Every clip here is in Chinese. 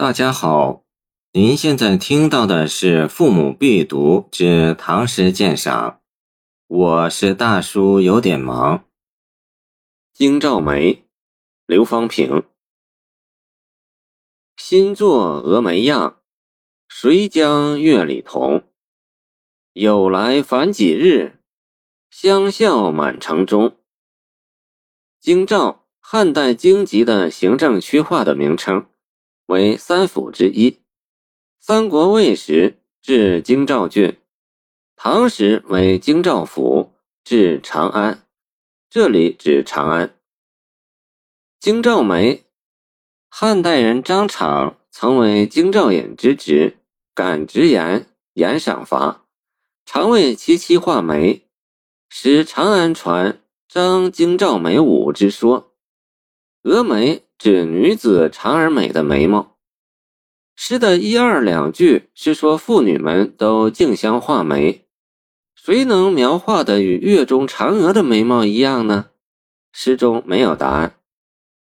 大家好，您现在听到的是《父母必读之唐诗鉴赏》，我是大叔，有点忙。京兆梅，刘方平。新作峨眉样，谁将月里同？有来烦几日，相笑满城中。京兆，汉代京籍的行政区划的名称。为三府之一，三国魏时置京兆郡，唐时为京兆府，置长安。这里指长安。京兆梅，汉代人张敞曾为京兆尹之职，敢直言，言赏罚，常为其妻画眉，使长安传张京兆梅舞之说。峨眉。指女子长而美的眉毛。诗的一二两句是说妇女们都竞相画眉，谁能描画的与月中嫦娥的眉毛一样呢？诗中没有答案。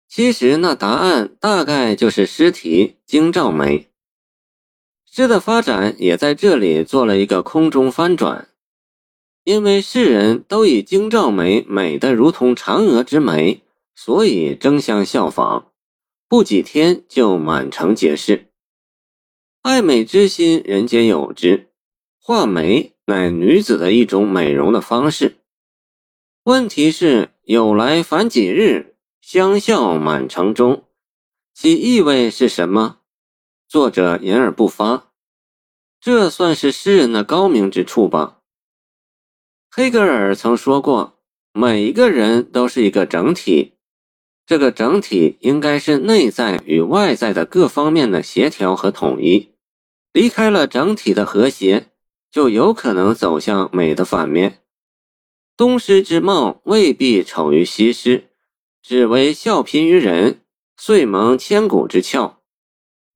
其实那答案大概就是诗题“京兆眉”。诗的发展也在这里做了一个空中翻转，因为世人都以京兆眉美得如同嫦娥之眉。所以争相效仿，不几天就满城皆是。爱美之心，人皆有之。画眉乃女子的一种美容的方式。问题是有来凡几日，相笑满城中，其意味是什么？作者隐而不发。这算是诗人的高明之处吧？黑格尔曾说过，每一个人都是一个整体。这个整体应该是内在与外在的各方面的协调和统一，离开了整体的和谐，就有可能走向美的反面。东施之貌未必丑于西施，只为笑贫于人，遂蒙千古之俏。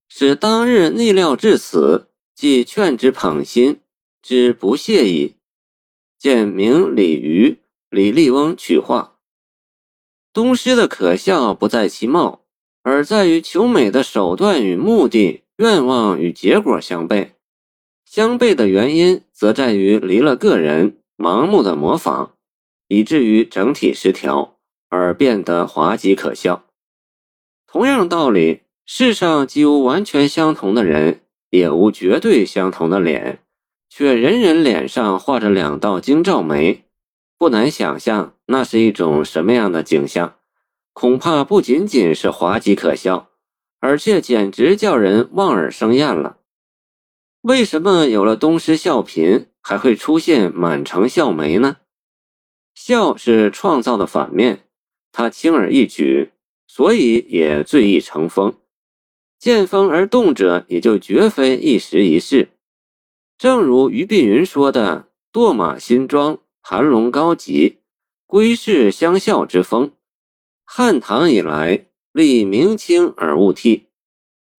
使当日逆料至此，即劝之捧心，之不屑矣。见明李渔、李笠翁曲画。东施的可笑不在其貌，而在于求美的手段与目的、愿望与结果相悖。相悖的原因则在于离了个人，盲目的模仿，以至于整体失调，而变得滑稽可笑。同样道理，世上既无完全相同的人，也无绝对相同的脸，却人人脸上画着两道京兆眉。不难想象，那是一种什么样的景象？恐怕不仅仅是滑稽可笑，而且简直叫人望而生厌了。为什么有了东施效颦，还会出现满城笑眉呢？笑是创造的反面，它轻而易举，所以也最易成风。见风而动者，也就绝非一时一事。正如俞碧云说的：“堕马新装。”盘龙高级，归世相笑之风。汉唐以来，立明清而勿替。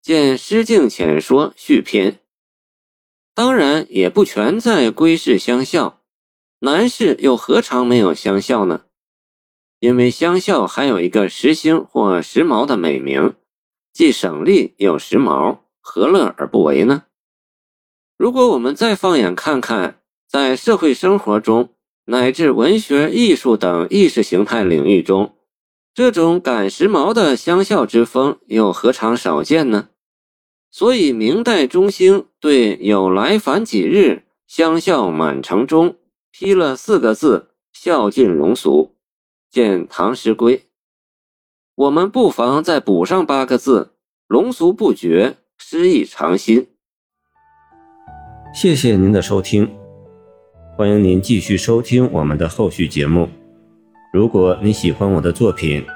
见《诗境浅说》续篇。当然，也不全在归世相笑。男士又何尝没有相笑呢？因为相笑还有一个时兴或时髦的美名，既省力又时髦，何乐而不为呢？如果我们再放眼看看，在社会生活中，乃至文学、艺术等意识形态领域中，这种赶时髦的相笑之风又何尝少见呢？所以，明代中兴对“有来烦几日，相笑满城中”批了四个字：“笑尽庸俗”。见《唐诗归》。我们不妨再补上八个字：“庸俗不绝，诗意常新”。谢谢您的收听。欢迎您继续收听我们的后续节目。如果你喜欢我的作品，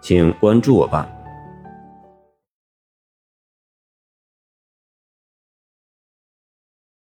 请关注我吧。